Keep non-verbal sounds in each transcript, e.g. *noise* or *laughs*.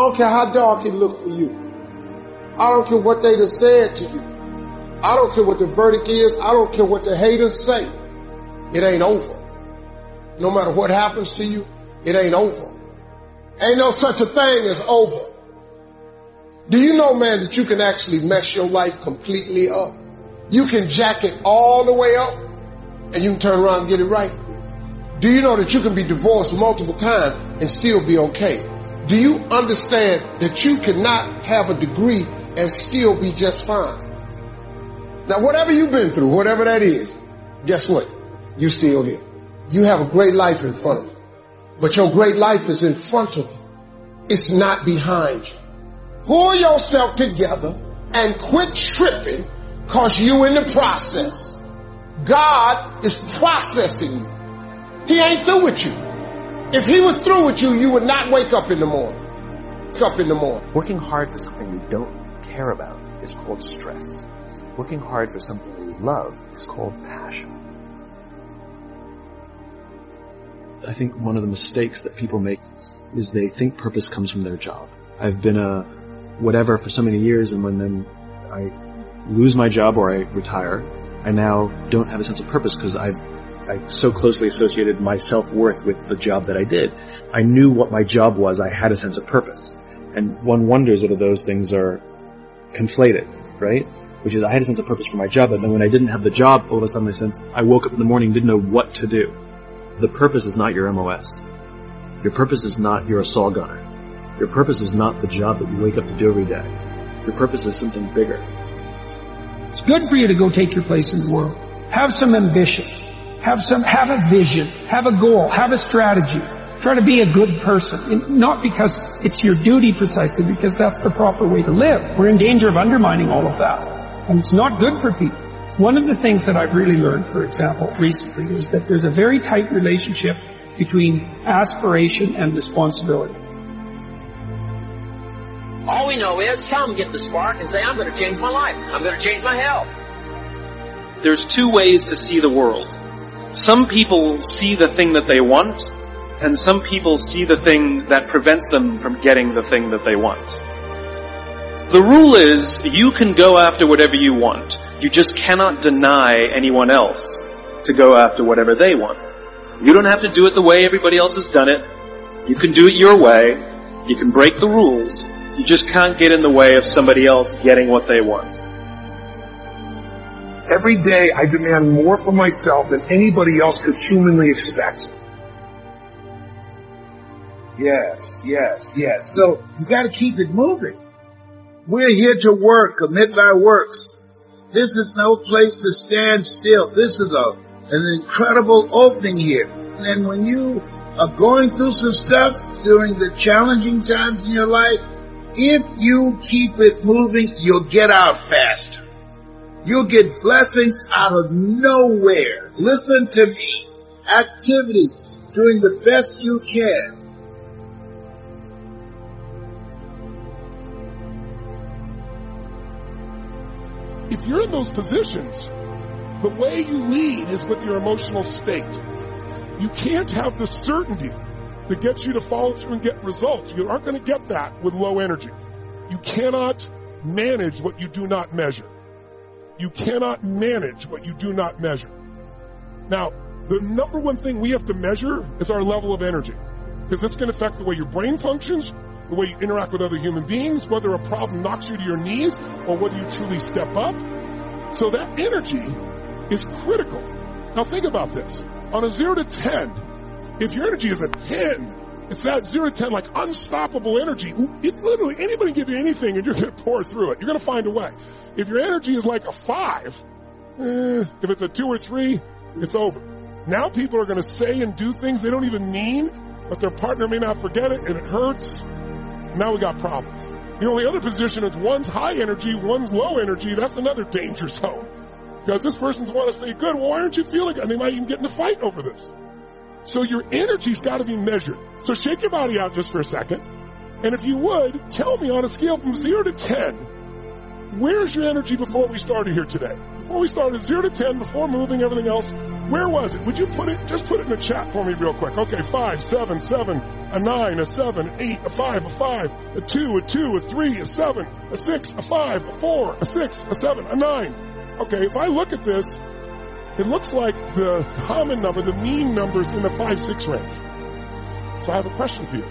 I don't care how dark it looks for you. I don't care what they have said to you. I don't care what the verdict is. I don't care what the haters say. It ain't over. No matter what happens to you, it ain't over. Ain't no such a thing as over. Do you know, man, that you can actually mess your life completely up? You can jack it all the way up and you can turn around and get it right. Do you know that you can be divorced multiple times and still be okay? Do you understand that you cannot have a degree and still be just fine? Now, whatever you've been through, whatever that is, guess what? You still here. You have a great life in front of you. But your great life is in front of you. It's not behind you. Pull yourself together and quit tripping cause you in the process. God is processing you. He ain't through with you. If he was through with you, you would not wake up in the morning. Wake up in the morning. Working hard for something you don't care about is called stress. Working hard for something you love is called passion. I think one of the mistakes that people make is they think purpose comes from their job. I've been a whatever for so many years and when then I lose my job or I retire, I now don't have a sense of purpose because I've I so closely associated my self-worth with the job that I did. I knew what my job was. I had a sense of purpose. And one wonders if those things are conflated, right? Which is I had a sense of purpose for my job, and then when I didn't have the job, all of a sudden I sense I woke up in the morning didn't know what to do. The purpose is not your MOS. Your purpose is not you're a SAW gunner. Your purpose is not the job that you wake up to do every day. Your purpose is something bigger. It's good for you to go take your place in the world. Have some ambition. Have some, have a vision. Have a goal. Have a strategy. Try to be a good person. Not because it's your duty precisely, because that's the proper way to live. We're in danger of undermining all of that. And it's not good for people. One of the things that I've really learned, for example, recently is that there's a very tight relationship between aspiration and responsibility. All we know is some get the spark and say, I'm going to change my life. I'm going to change my health. There's two ways to see the world. Some people see the thing that they want, and some people see the thing that prevents them from getting the thing that they want. The rule is, you can go after whatever you want. You just cannot deny anyone else to go after whatever they want. You don't have to do it the way everybody else has done it. You can do it your way. You can break the rules. You just can't get in the way of somebody else getting what they want. Every day I demand more from myself than anybody else could humanly expect. Yes, yes, yes. So you gotta keep it moving. We're here to work, commit thy works. This is no place to stand still. This is a, an incredible opening here. And when you are going through some stuff during the challenging times in your life, if you keep it moving, you'll get out faster. You'll get blessings out of nowhere. Listen to me. Activity, doing the best you can. If you're in those positions, the way you lead is with your emotional state. You can't have the certainty that gets you to follow through and get results. You aren't going to get that with low energy. You cannot manage what you do not measure. You cannot manage what you do not measure. Now, the number one thing we have to measure is our level of energy. Because it's going to affect the way your brain functions, the way you interact with other human beings, whether a problem knocks you to your knees, or whether you truly step up. So that energy is critical. Now think about this. On a 0 to 10, if your energy is a 10, it's that 0 to 10 like unstoppable energy. If literally anybody can give you anything and you're going *laughs* to pour through it, you're going to find a way. If your energy is like a 5, eh, if it's a 2 or 3, it's over. Now people are going to say and do things they don't even mean, but their partner may not forget it and it hurts. Now we got problems. The other position is one's high energy, one's low energy. That's another danger zone. Because this person's want to stay good. Well, why aren't you feeling good? And they might even get in a fight over this. So your energy's got to be measured. So shake your body out just for a second. And if you would, tell me on a scale from 0 to 10, where's your energy before we started here today? Before we started 0 to 10, before moving everything else, where was it? Would you put it, just put it in the chat for me real quick. Okay, 5, 7, 7, a nine, a seven, eight, a five, a five, a two, a two, a three, a seven, a six, a five, a four, a six, a seven, a nine. Okay, if I look at this, it looks like the common number, the mean numbers in the five, six range. So I have a question for you.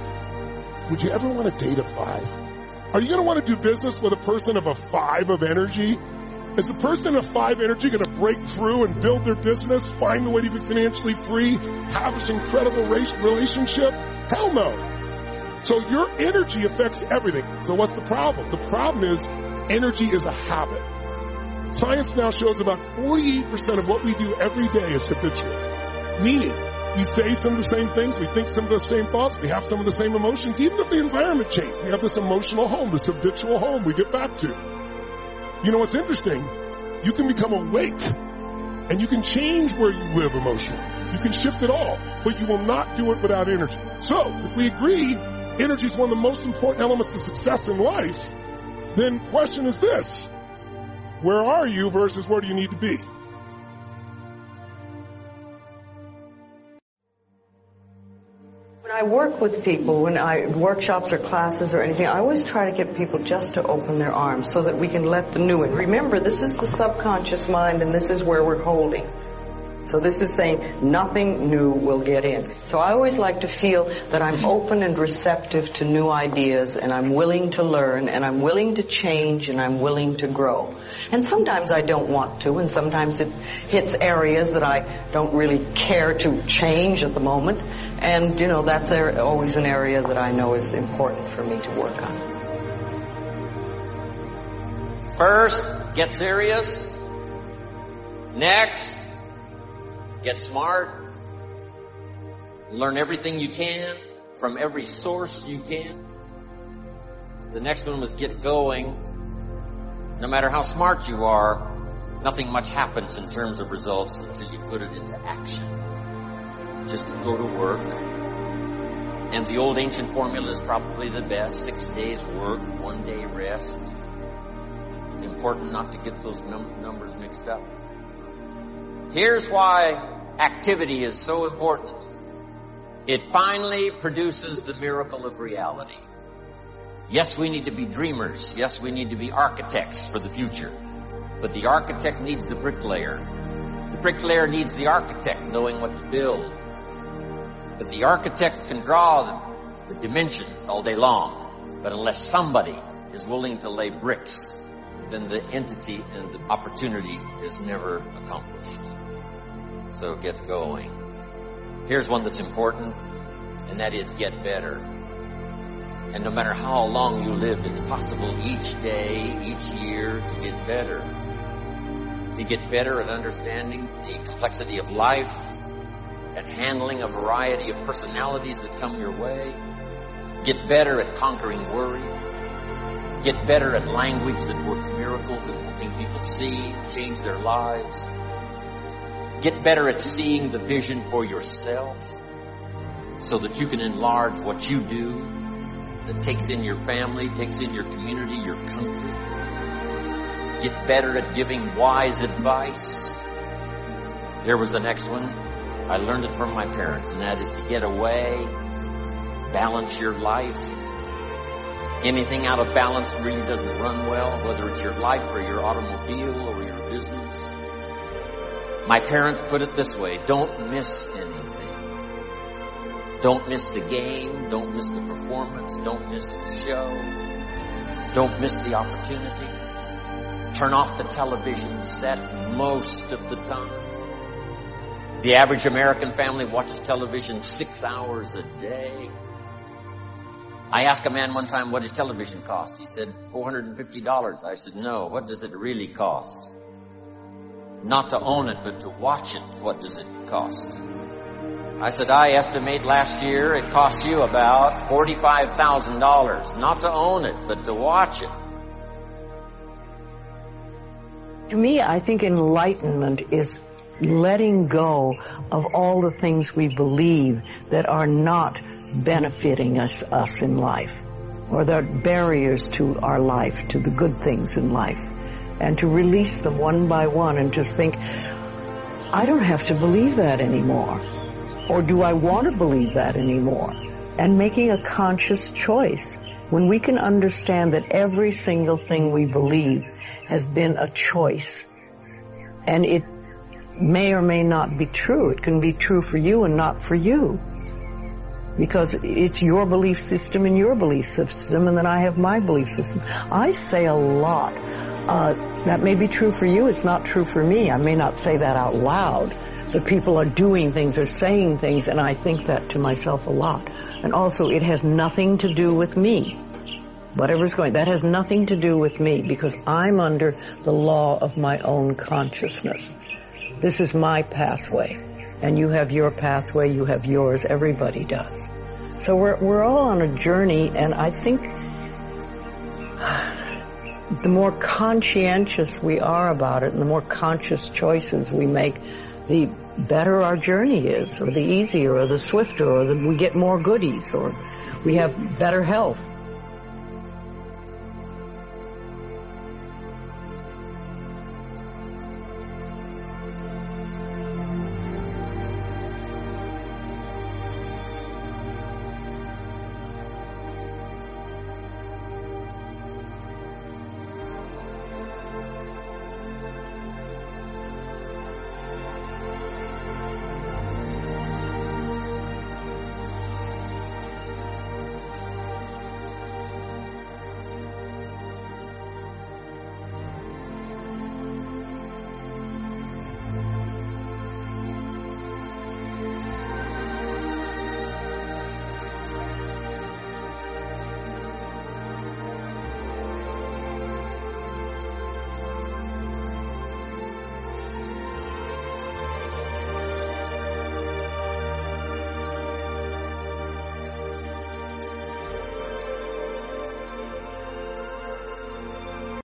Would you ever want to date a five? Are you going to want to do business with a person of a five of energy? Is the person of five energy going to break through and build their business, find the way to be financially free, have this incredible relationship? Hell no. So your energy affects everything. So what's the problem? The problem is energy is a habit. Science now shows about 48% of what we do every day is habitual. Meaning, we say some of the same things, we think some of the same thoughts, we have some of the same emotions, even if the environment changes. We have this emotional home, this habitual home we get back to. You know what's interesting? You can become awake and you can change where you live emotionally. You can shift it all, but you will not do it without energy. So, if we agree energy is one of the most important elements to success in life, then question is this. Where are you versus where do you need to be? When I work with people, when I workshops or classes or anything, I always try to get people just to open their arms so that we can let the new in. Remember, this is the subconscious mind and this is where we're holding. So this is saying nothing new will get in. So I always like to feel that I'm open and receptive to new ideas and I'm willing to learn and I'm willing to change and I'm willing to grow. And sometimes I don't want to and sometimes it hits areas that I don't really care to change at the moment. And, you know, that's always an area that I know is important for me to work on. First, get serious. Next, get smart. Learn everything you can from every source you can. The next one was get going. No matter how smart you are, nothing much happens in terms of results until you put it into action just go to work. And the old ancient formula is probably the best. Six days work, one day rest. Important not to get those num- numbers mixed up. Here's why activity is so important. It finally produces the miracle of reality. Yes, we need to be dreamers. Yes, we need to be architects for the future. But the architect needs the bricklayer. The bricklayer needs the architect knowing what to build. But the architect can draw the, the dimensions all day long. But unless somebody is willing to lay bricks, then the entity and the opportunity is never accomplished. So get going. Here's one that's important, and that is get better. And no matter how long you live, it's possible each day, each year to get better. To get better at understanding the complexity of life, at handling a variety of personalities that come your way. Get better at conquering worry. Get better at language that works miracles and helping people see, change their lives. Get better at seeing the vision for yourself so that you can enlarge what you do that takes in your family, takes in your community, your country. Get better at giving wise advice. Here was the next one. I learned it from my parents, and that is to get away, balance your life. Anything out of balance really doesn't run well, whether it's your life or your automobile or your business. My parents put it this way, don't miss anything. Don't miss the game, don't miss the performance, don't miss the show, don't miss the opportunity. Turn off the television set most of the time. The average American family watches television six hours a day. I asked a man one time what his television cost. He said $450. I said, no, what does it really cost? Not to own it, but to watch it, what does it cost? I said, I estimate last year it cost you about $45,000. Not to own it, but to watch it. To me, I think enlightenment is letting go of all the things we believe that are not benefiting us, us in life, or that are barriers to our life, to the good things in life, and to release them one by one and just think, I don't have to believe that anymore. Or do I want to believe that anymore? and making a conscious choice. When we can understand that every single thing we believe has been a choice, and it may or may not be true. It can be true for you and not for you. Because it's your belief system and your belief system, and then I have my belief system. I say a lot. Uh, that may be true for you, it's not true for me. I may not say that out loud, but people are doing things or saying things, and I think that to myself a lot. And also, it has nothing to do with me. Whatever's going, that has nothing to do with me because I'm under the law of my own consciousness. This is my pathway. And you have your pathway, you have yours, everybody does. So we're, we're all on a journey, and I think the more conscientious we are about it, and the more conscious choices we make, the better our journey is, or the easier, or the swifter, or the, we get more goodies, or we have better health.